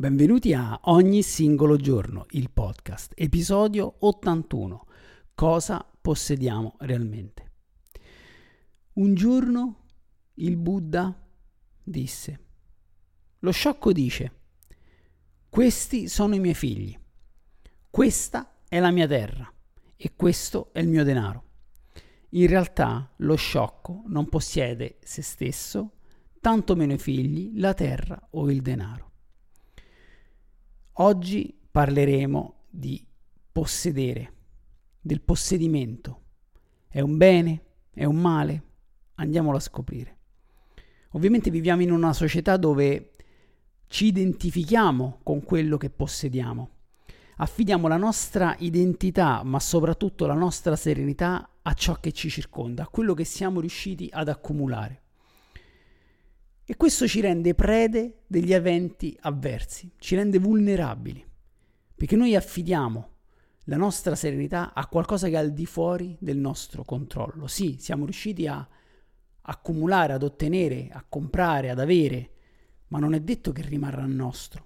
Benvenuti a Ogni singolo giorno, il podcast, episodio 81. Cosa possediamo realmente? Un giorno il Buddha disse, lo sciocco dice, questi sono i miei figli, questa è la mia terra e questo è il mio denaro. In realtà lo sciocco non possiede se stesso, tanto meno i figli, la terra o il denaro. Oggi parleremo di possedere, del possedimento. È un bene? È un male? Andiamolo a scoprire. Ovviamente viviamo in una società dove ci identifichiamo con quello che possediamo. Affidiamo la nostra identità, ma soprattutto la nostra serenità a ciò che ci circonda, a quello che siamo riusciti ad accumulare. E questo ci rende prede degli eventi avversi, ci rende vulnerabili, perché noi affidiamo la nostra serenità a qualcosa che è al di fuori del nostro controllo. Sì, siamo riusciti a accumulare, ad ottenere, a comprare, ad avere, ma non è detto che rimarrà nostro.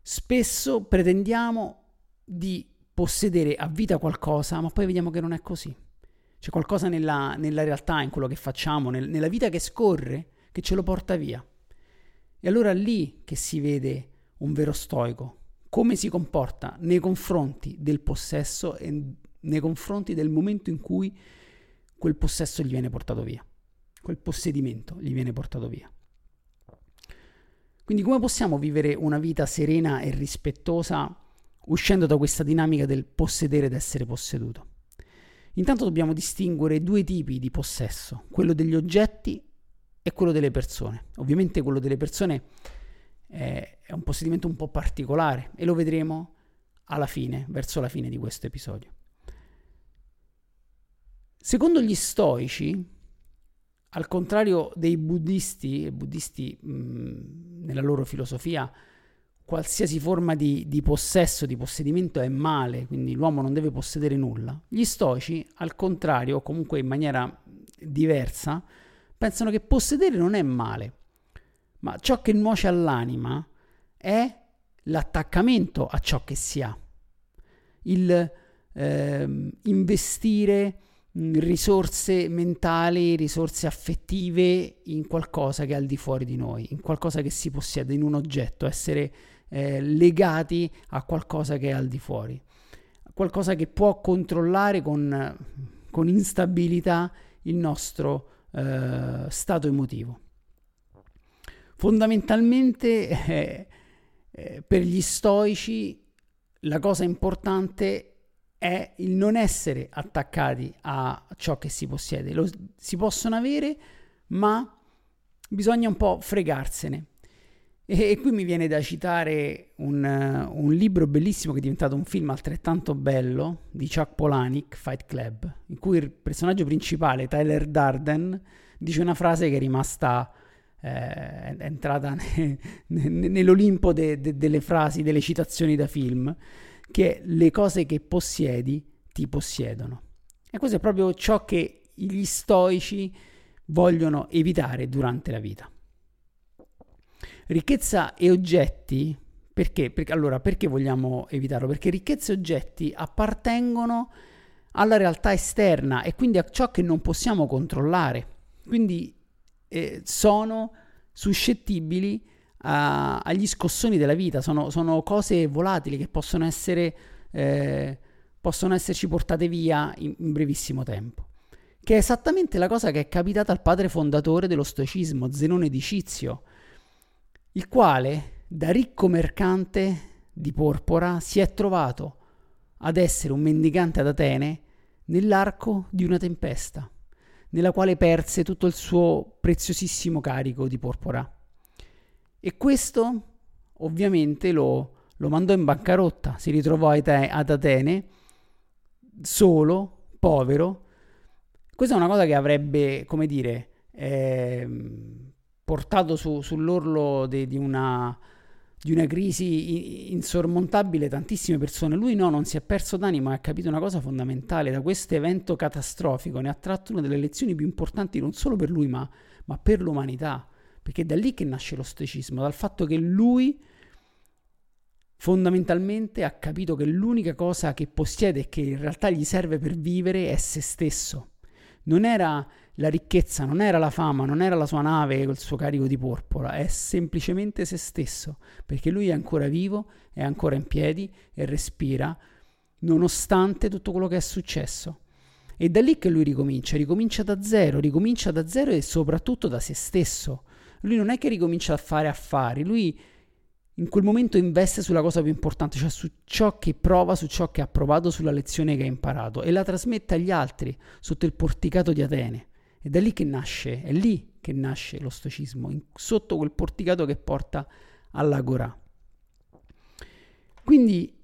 Spesso pretendiamo di possedere a vita qualcosa, ma poi vediamo che non è così. C'è qualcosa nella, nella realtà, in quello che facciamo, nel, nella vita che scorre, che ce lo porta via. E allora lì che si vede un vero stoico, come si comporta nei confronti del possesso e nei confronti del momento in cui quel possesso gli viene portato via, quel possedimento gli viene portato via. Quindi come possiamo vivere una vita serena e rispettosa uscendo da questa dinamica del possedere ed essere posseduto? Intanto dobbiamo distinguere due tipi di possesso, quello degli oggetti è quello delle persone. Ovviamente quello delle persone è, è un possedimento un po' particolare e lo vedremo alla fine, verso la fine di questo episodio. Secondo gli stoici, al contrario dei buddisti, e buddisti mh, nella loro filosofia, qualsiasi forma di, di, possesso, di possedimento è male, quindi l'uomo non deve possedere nulla. Gli stoici, al contrario, o comunque in maniera diversa, pensano che possedere non è male, ma ciò che nuoce all'anima è l'attaccamento a ciò che si ha, il eh, investire risorse mentali, risorse affettive in qualcosa che è al di fuori di noi, in qualcosa che si possiede, in un oggetto, essere eh, legati a qualcosa che è al di fuori, qualcosa che può controllare con, con instabilità il nostro eh, stato emotivo. Fondamentalmente eh, eh, per gli stoici la cosa importante è il non essere attaccati a ciò che si possiede. Lo, si possono avere, ma bisogna un po' fregarsene. E, e qui mi viene da citare un, uh, un, libro bellissimo che è diventato un film altrettanto bello di Chuck Palahniuk, Fight Club, in cui il personaggio principale, Tyler Darden, dice una frase che è rimasta eh, è entrata ne, ne, nell'Olimpo de, de, delle frasi, delle citazioni da film, che le cose che possiedi ti possiedono. E questo è proprio ciò che gli stoici vogliono evitare durante la vita. Ricchezza e oggetti, perché? perché? Allora, perché vogliamo evitarlo? Perché ricchezza e oggetti appartengono alla realtà esterna e quindi a ciò che non possiamo controllare. Quindi eh, sono suscettibili a, agli scossoni della vita, sono, sono, cose volatili che possono essere... Eh, possono esserci portate via in, in brevissimo tempo che è esattamente la cosa che è capitata al padre fondatore dello stoicismo, Zenone di Cizio, il quale, da ricco mercante di porpora, si è trovato ad essere un mendicante ad Atene nell'arco di una tempesta, nella quale perse tutto il suo preziosissimo carico di porpora. E questo ovviamente lo, lo mandò in bancarotta, si ritrovò ad Atene solo, povero. Questa è una cosa che avrebbe, come dire, eh, portato su, sull'orlo de, di, una, di una crisi insormontabile tantissime persone. Lui no, non si è perso d'animo e ha capito una cosa fondamentale. Da questo evento catastrofico ne ha tratto una delle lezioni più importanti non solo per lui, ma, ma per l'umanità. Perché è da lì che nasce lo stoicismo, dal fatto che lui fondamentalmente ha capito che l'unica cosa che possiede e che in realtà gli serve per vivere è se stesso. Non era la ricchezza, non era la fama, non era la sua nave col suo carico di porpora, è semplicemente se stesso, perché lui è ancora vivo, è ancora in piedi e respira, nonostante tutto quello che è successo. E da lì che lui ricomincia, ricomincia da zero, ricomincia da zero e soprattutto da se stesso. Lui non è che ricomincia a fare affari, lui in quel momento investe sulla cosa più importante, cioè su ciò che prova, su ciò che ha provato, sulla lezione che ha imparato e la trasmette agli altri sotto il porticato di Atene. Ed è lì che nasce, è lì che nasce lo stoicismo, in, sotto quel porticato che porta all'agorà. Quindi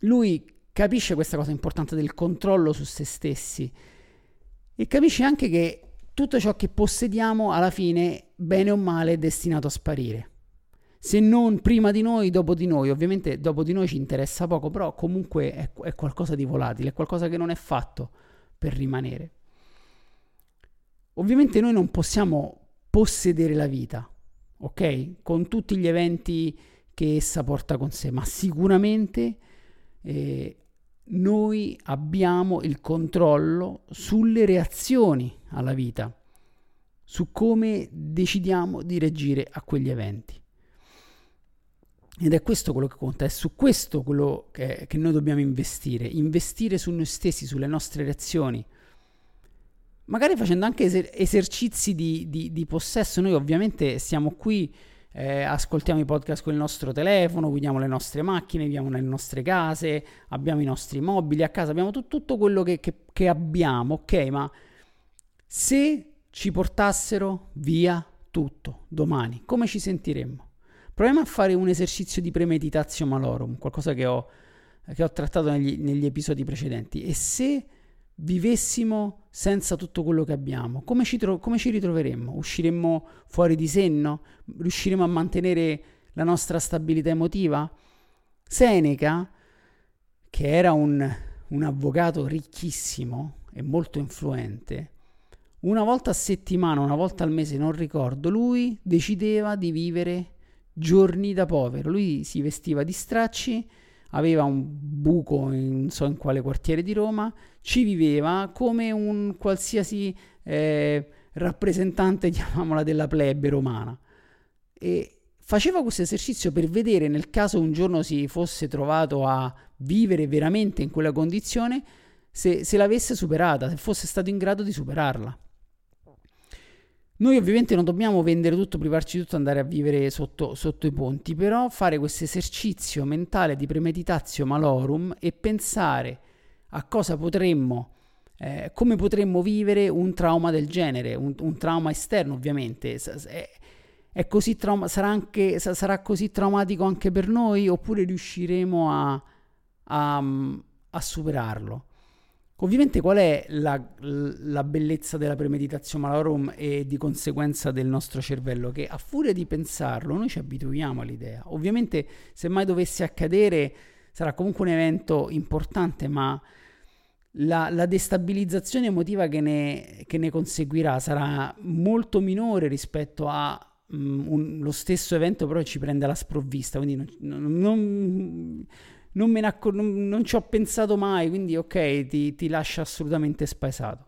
lui capisce questa cosa importante del controllo su se stessi e capisce anche che tutto ciò che possediamo alla fine, bene o male, è destinato a sparire se non prima di noi, dopo di noi. Ovviamente dopo di noi ci interessa poco, però comunque è, è qualcosa di volatile, è qualcosa che non è fatto per rimanere. Ovviamente noi non possiamo possedere la vita, ok? Con tutti gli eventi che essa porta con sé, ma sicuramente eh, noi abbiamo il controllo sulle reazioni alla vita, su come decidiamo di reagire a quegli eventi. Ed è questo quello che conta, è su questo quello che, che noi dobbiamo investire, investire su noi stessi, sulle nostre reazioni. Magari facendo anche eser- esercizi di, di, di, possesso, noi ovviamente siamo qui, eh, ascoltiamo i podcast con il nostro telefono, guidiamo le nostre macchine, viviamo nelle nostre case, abbiamo i nostri mobili a casa, abbiamo t- tutto quello che, che, che abbiamo, ok? Ma se ci portassero via tutto domani, come ci sentiremmo? Proviamo a fare un esercizio di premeditatio malorum, qualcosa che ho, che ho trattato negli, negli episodi precedenti. E se vivessimo senza tutto quello che abbiamo, come ci, tro- come ci ritroveremmo? Usciremmo fuori di senno? Riusciremo a mantenere la nostra stabilità emotiva? Seneca, che era un, un avvocato ricchissimo e molto influente, una volta a settimana, una volta al mese, non ricordo, lui decideva di vivere giorni da povero. Lui si vestiva di stracci, aveva un buco in non so in quale quartiere di Roma, ci viveva come un qualsiasi eh, rappresentante, chiamiamola, della plebe romana. E faceva questo esercizio per vedere nel caso un giorno si fosse trovato a vivere veramente in quella condizione, se, se l'avesse superata, se fosse stato in grado di superarla. Noi ovviamente non dobbiamo vendere tutto, privarci di tutto, andare a vivere sotto, sotto i ponti, però fare questo esercizio mentale di premeditatio malorum e pensare a cosa potremmo, eh, come potremmo vivere un trauma del genere, un, un trauma esterno ovviamente. È, è così trauma- sarà, anche, sarà, così traumatico anche per noi oppure riusciremo a, a, a superarlo? Ovviamente qual è la, la, bellezza della premeditazione malorum e di conseguenza del nostro cervello? Che a furia di pensarlo noi ci abituiamo all'idea. Ovviamente se mai dovesse accadere sarà comunque un evento importante, ma la, la destabilizzazione emotiva che ne, che ne, conseguirà sarà molto minore rispetto a um, un, lo stesso evento però ci prende alla sprovvista. Quindi non, non non, me ne accor- non, non ci ho pensato mai, quindi ok, ti, ti lascia assolutamente spaesato.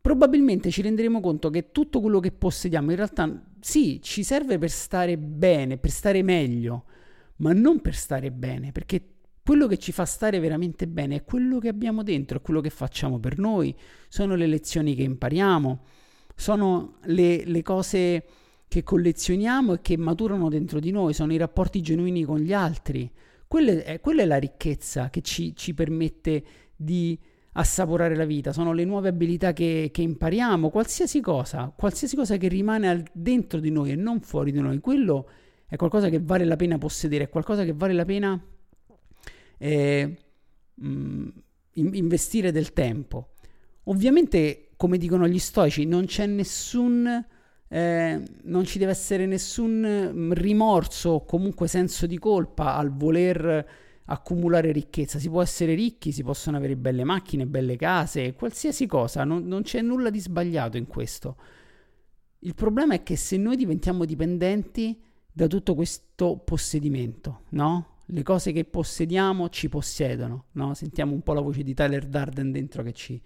Probabilmente ci renderemo conto che tutto quello che possediamo in realtà sì, ci serve per stare bene, per stare meglio, ma non per stare bene, perché quello che ci fa stare veramente bene è quello che abbiamo dentro, è quello che facciamo per noi, sono le lezioni che impariamo, sono le, le cose che collezioniamo e che maturano dentro di noi, sono i rapporti genuini con gli altri, quella è, quella è la ricchezza che ci, ci permette di assaporare la vita, sono le nuove abilità che, che impariamo, qualsiasi cosa, qualsiasi cosa che rimane al, dentro di noi e non fuori di noi, quello è qualcosa che vale la pena possedere, è qualcosa che vale la pena eh, mh, mm, investire del tempo. Ovviamente, come dicono gli stoici, non c'è nessun... Eh, non ci deve essere nessun mm, rimorso o comunque senso di colpa al voler accumulare ricchezza. Si può essere ricchi, si possono avere belle macchine, belle case, qualsiasi cosa, non, non c'è nulla di sbagliato in questo. Il problema è che se noi diventiamo dipendenti da tutto questo possedimento, no? Le cose che possediamo ci possiedono, no? Sentiamo un po' la voce di Tyler Darden dentro che ci,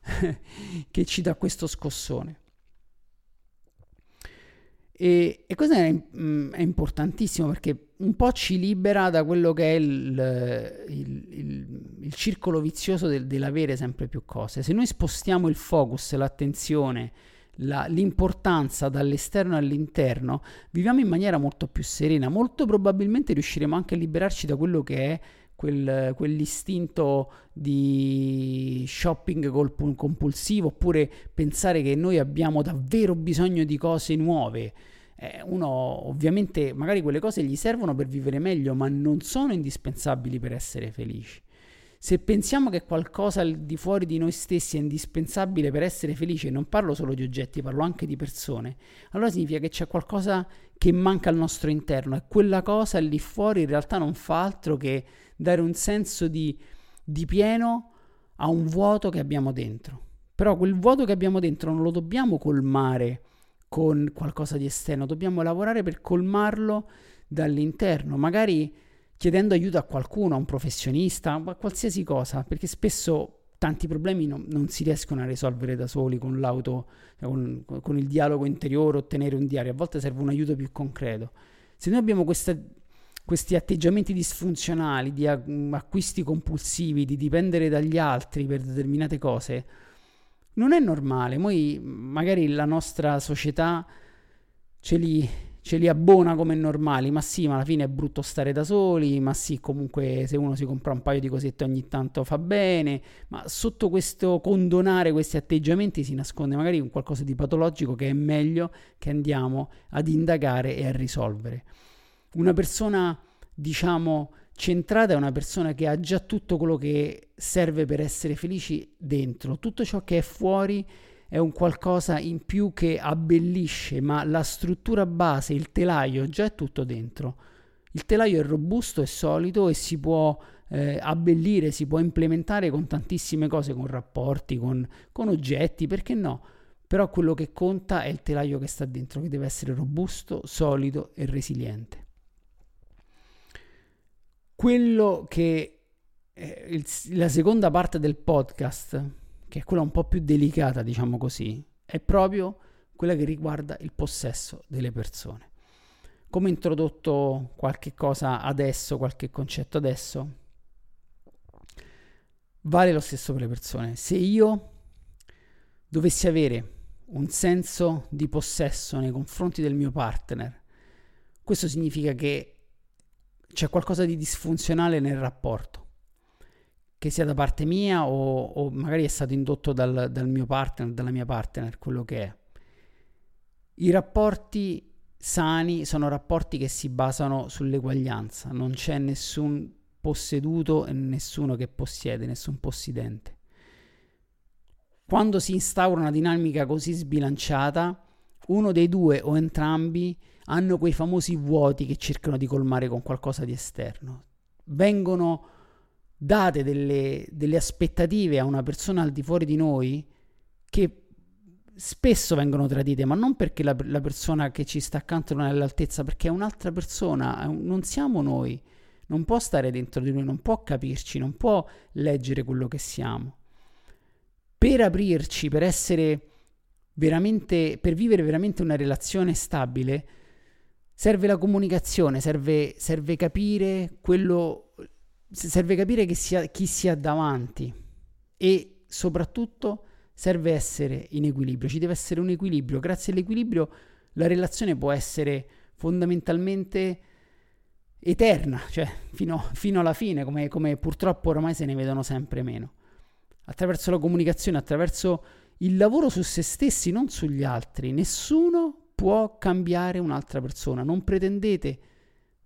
che ci dà questo scossone. E, e questo è, mm, è, importantissimo perché un po' ci libera da quello che è il, il, il, il circolo vizioso del, dell'avere sempre più cose. Se noi spostiamo il focus, l'attenzione, la, l'importanza dall'esterno all'interno, viviamo in maniera molto più serena. Molto probabilmente riusciremo anche a liberarci da quello che è quel, quell'istinto di shopping compulsivo oppure pensare che noi abbiamo davvero bisogno di cose nuove. Eh, uno ovviamente magari quelle cose gli servono per vivere meglio, ma non sono indispensabili per essere felici. Se pensiamo che qualcosa al di fuori di noi stessi è indispensabile per essere felici, non parlo solo di oggetti, parlo anche di persone, allora significa che c'è qualcosa che manca al nostro interno e quella cosa lì fuori in realtà non fa altro che dare un senso di, di pieno a un vuoto che abbiamo dentro. Però quel vuoto che abbiamo dentro non lo dobbiamo colmare con qualcosa di esterno, dobbiamo lavorare per colmarlo dall'interno, magari chiedendo aiuto a qualcuno, a un professionista, a qualsiasi cosa, perché spesso tanti problemi non, non si riescono a risolvere da soli con l'auto, con, con, il dialogo interiore, ottenere un diario, a volte serve un aiuto più concreto. Se noi abbiamo questa, questi atteggiamenti disfunzionali, di acquisti compulsivi, di dipendere dagli altri per determinate cose, non è normale. Noi, magari la nostra società ce li ce li abbona come normali, ma sì, ma alla fine è brutto stare da soli, ma sì, comunque se uno si compra un paio di cosette ogni tanto fa bene, ma sotto questo condonare questi atteggiamenti si nasconde magari un qualcosa di patologico che è meglio che andiamo ad indagare e a risolvere. Una persona, diciamo, centrata è una persona che ha già tutto quello che serve per essere felici dentro, tutto ciò che è fuori è un qualcosa in più che abbellisce, ma la struttura base, il telaio, già è tutto dentro. Il telaio è robusto, è solido e si può eh, abbellire, si può implementare con tantissime cose, con rapporti, con, con oggetti, perché no? Però quello che conta è il telaio che sta dentro, che deve essere robusto, solido e resiliente. Quello che eh, il, la seconda parte del podcast che è quella un po' più delicata, diciamo così, è proprio quella che riguarda il possesso delle persone. Come introdotto qualche cosa adesso, qualche concetto adesso, vale lo stesso per le persone. Se io dovessi avere un senso di possesso nei confronti del mio partner, questo significa che c'è qualcosa di disfunzionale nel rapporto che sia da parte mia o, o magari è stato indotto dal, dal, mio partner, dalla mia partner, quello che è. I rapporti sani sono rapporti che si basano sull'eguaglianza, non c'è nessun posseduto e nessuno che possiede, nessun possidente. Quando si instaura una dinamica così sbilanciata, uno dei due o entrambi hanno quei famosi vuoti che cercano di colmare con qualcosa di esterno. Vengono date delle, delle aspettative a una persona al di fuori di noi che spesso vengono tradite, ma non perché la, la, persona che ci sta accanto non è all'altezza, perché è un'altra persona, non siamo noi, non può stare dentro di noi, non può capirci, non può leggere quello che siamo. Per aprirci, per essere veramente, per vivere veramente una relazione stabile, serve la comunicazione, serve, serve capire quello, serve capire chi si, ha, chi si ha davanti e soprattutto serve essere in equilibrio, ci deve essere un equilibrio, grazie all'equilibrio la relazione può essere fondamentalmente eterna, cioè fino, fino alla fine, come, come, purtroppo ormai se ne vedono sempre meno. attraverso la comunicazione, attraverso il lavoro su se stessi, non sugli altri. Nessuno può cambiare un'altra persona. Non pretendete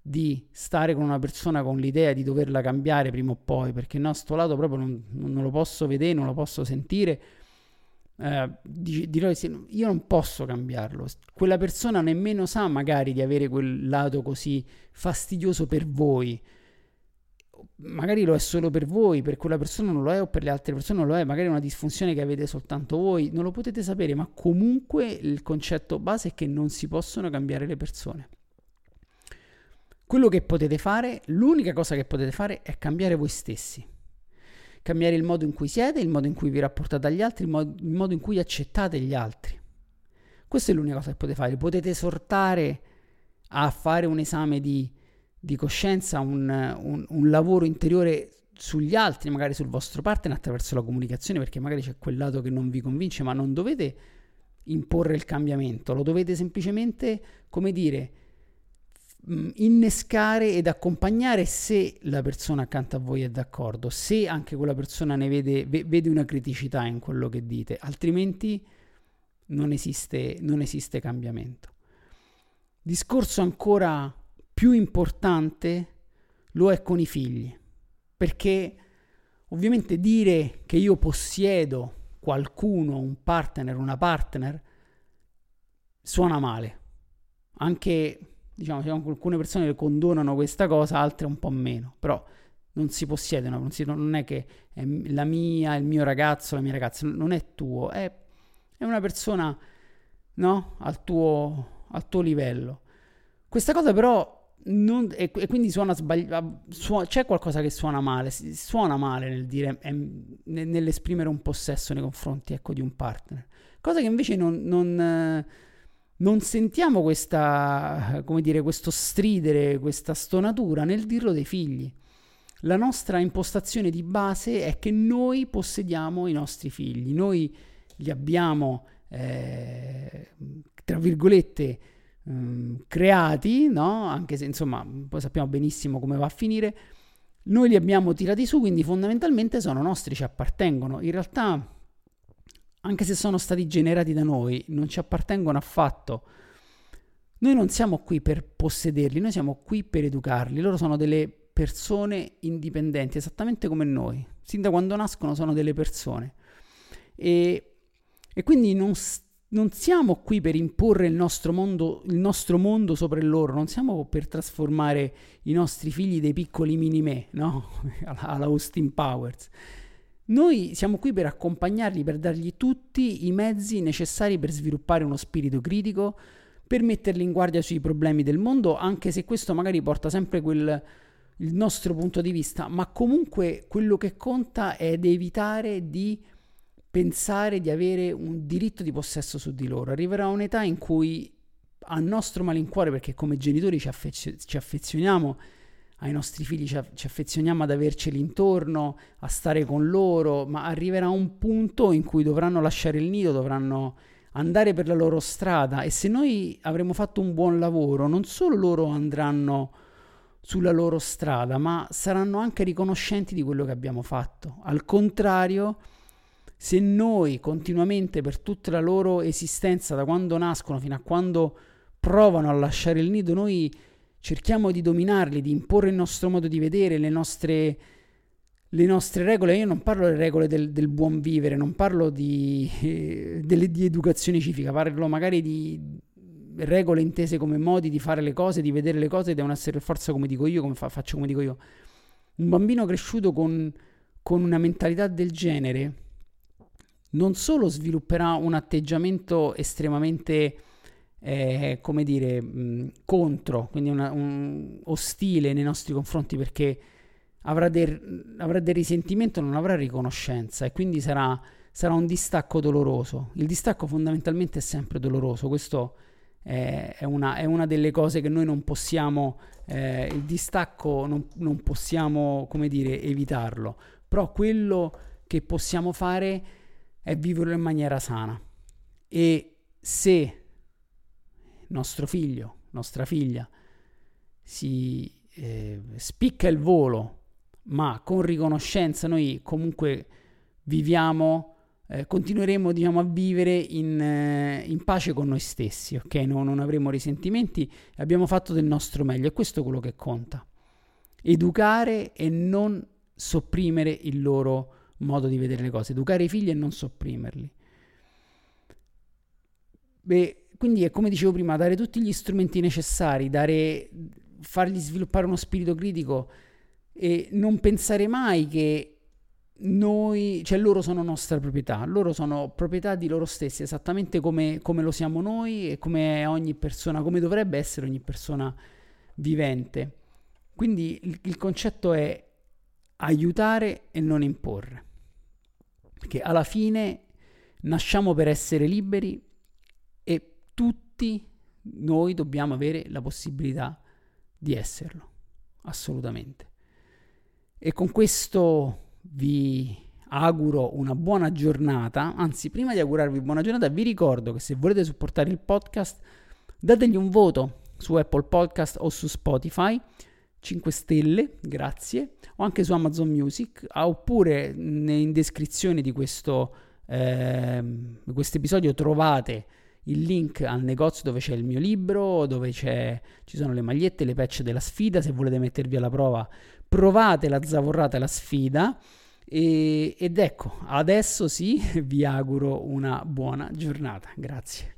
di stare con una persona con l'idea di doverla cambiare prima o poi, perché no, sto lato proprio non, non lo posso vedere, non lo posso sentire. Eh, dirò io non posso cambiarlo. Quella persona nemmeno sa magari di avere quel lato così fastidioso per voi magari lo è solo per voi, per quella persona non lo è o per le altre persone non lo è, magari è una disfunzione che avete soltanto voi, non lo potete sapere, ma comunque il concetto base è che non si possono cambiare le persone. Quello che potete fare, l'unica cosa che potete fare è cambiare voi stessi. Cambiare il modo in cui siete, il modo in cui vi rapportate agli altri, il modo, il modo in cui accettate gli altri. Questa è l'unica cosa che potete fare. Potete esortare a fare un esame di di coscienza, un, un, un lavoro interiore sugli altri, magari sul vostro partner attraverso la comunicazione, perché magari c'è quel lato che non vi convince, ma non dovete imporre il cambiamento, lo dovete semplicemente, come dire, innescare ed accompagnare se la persona accanto a voi è d'accordo, se anche quella persona ne vede, vede una criticità in quello che dite, altrimenti non esiste, non esiste cambiamento. Discorso ancora più importante lo è con i figli, perché ovviamente dire che io possiedo qualcuno, un partner, una partner, suona male. Anche, diciamo, alcune persone che condonano questa cosa, altre un po' meno, però non si possiede, non, si, non è che è la mia, il mio ragazzo, la mia ragazza, non è tuo, è, è una persona, no? Al tuo, al tuo livello. Questa cosa però non, e, e, quindi suona sbagliato. Su, c'è qualcosa che suona male. Suona male nel dire, è, nell'esprimere un possesso nei confronti ecco, di un partner. Cosa che invece non, non, non sentiamo questa, come dire, questo stridere, questa stonatura nel dirlo dei figli. La nostra impostazione di base è che noi possediamo i nostri figli, noi li abbiamo, eh, tra virgolette, um, creati, no? anche se insomma poi sappiamo benissimo come va a finire, noi li abbiamo tirati su, quindi fondamentalmente sono nostri, ci appartengono. In realtà, anche se sono stati generati da noi, non ci appartengono affatto. Noi non siamo qui per possederli, noi siamo qui per educarli. Loro sono delle persone indipendenti, esattamente come noi. Sin da quando nascono sono delle persone. E, e quindi non, non siamo qui per imporre il nostro, mondo, il nostro mondo sopra loro, non siamo per trasformare i nostri figli dei piccoli mini-me, no? alla Austin Powers. Noi siamo qui per accompagnarli, per dargli tutti i mezzi necessari per sviluppare uno spirito critico, per metterli in guardia sui problemi del mondo, anche se questo magari porta sempre quel, il nostro punto di vista, ma comunque quello che conta è evitare di pensare di avere un diritto di possesso su di loro. Arriverà un'età in cui a nostro malincuore, perché come genitori ci, affez- ci affezioniamo ai nostri figli, ci, ci affezioniamo ad averceli intorno, a stare con loro, ma arriverà un punto in cui dovranno lasciare il nido, dovranno andare per la loro strada e se noi avremo fatto un buon lavoro, non solo loro andranno sulla loro strada, ma saranno anche riconoscenti di quello che abbiamo fatto. Al contrario, se noi continuamente per tutta la loro esistenza, da quando nascono fino a quando provano a lasciare il nido, noi cerchiamo di dominarli, di imporre il nostro modo di vedere, le nostre, le nostre regole. Io non parlo delle regole del, del buon vivere, non parlo di, eh, delle, di educazione civica, parlo magari di regole intese come modi di fare le cose, di vedere le cose, devono essere per forza come dico io, come fa, faccio come dico io. Un bambino cresciuto con, con una mentalità del genere non solo svilupperà un atteggiamento estremamente, eh, come dire, mh, contro, quindi una, un, ostile nei nostri confronti perché avrà del, avrà del, risentimento, non avrà riconoscenza e quindi sarà, sarà, un distacco doloroso. Il distacco fondamentalmente è sempre doloroso, questo è, una, è una, delle cose che noi non possiamo, eh, il distacco non, non possiamo, come dire, evitarlo, però quello che possiamo fare è viverlo in maniera sana. E se nostro figlio, nostra figlia, si eh, spicca il volo, ma con riconoscenza noi comunque viviamo, eh, continueremo diciamo, a vivere in, eh, in, pace con noi stessi, ok? No, non avremo risentimenti, abbiamo fatto del nostro meglio e questo è quello che conta. Educare e non sopprimere il loro modo di vedere le cose, educare i figli e non sopprimerli. Beh, quindi è come dicevo prima, dare tutti gli strumenti necessari, dare, fargli sviluppare uno spirito critico e non pensare mai che noi, cioè loro sono nostra proprietà, loro sono proprietà di loro stessi, esattamente come, come lo siamo noi e come ogni persona, come dovrebbe essere ogni persona vivente. Quindi il, il concetto è aiutare e non imporre, perché alla fine nasciamo per essere liberi tutti noi dobbiamo avere la possibilità di esserlo, assolutamente. E con questo vi auguro una buona giornata. Anzi, prima di augurarvi buona giornata, vi ricordo che se volete supportare il podcast, dategli un voto su Apple Podcast o su Spotify. 5 stelle, grazie, o anche su Amazon Music, ah, oppure in descrizione di questo eh, episodio trovate il link al negozio dove c'è il mio libro, dove ci sono le magliette, le patch della sfida, se volete mettervi alla prova provate la zavorrata la sfida. E, ed ecco, adesso sì, vi auguro una buona giornata. Grazie.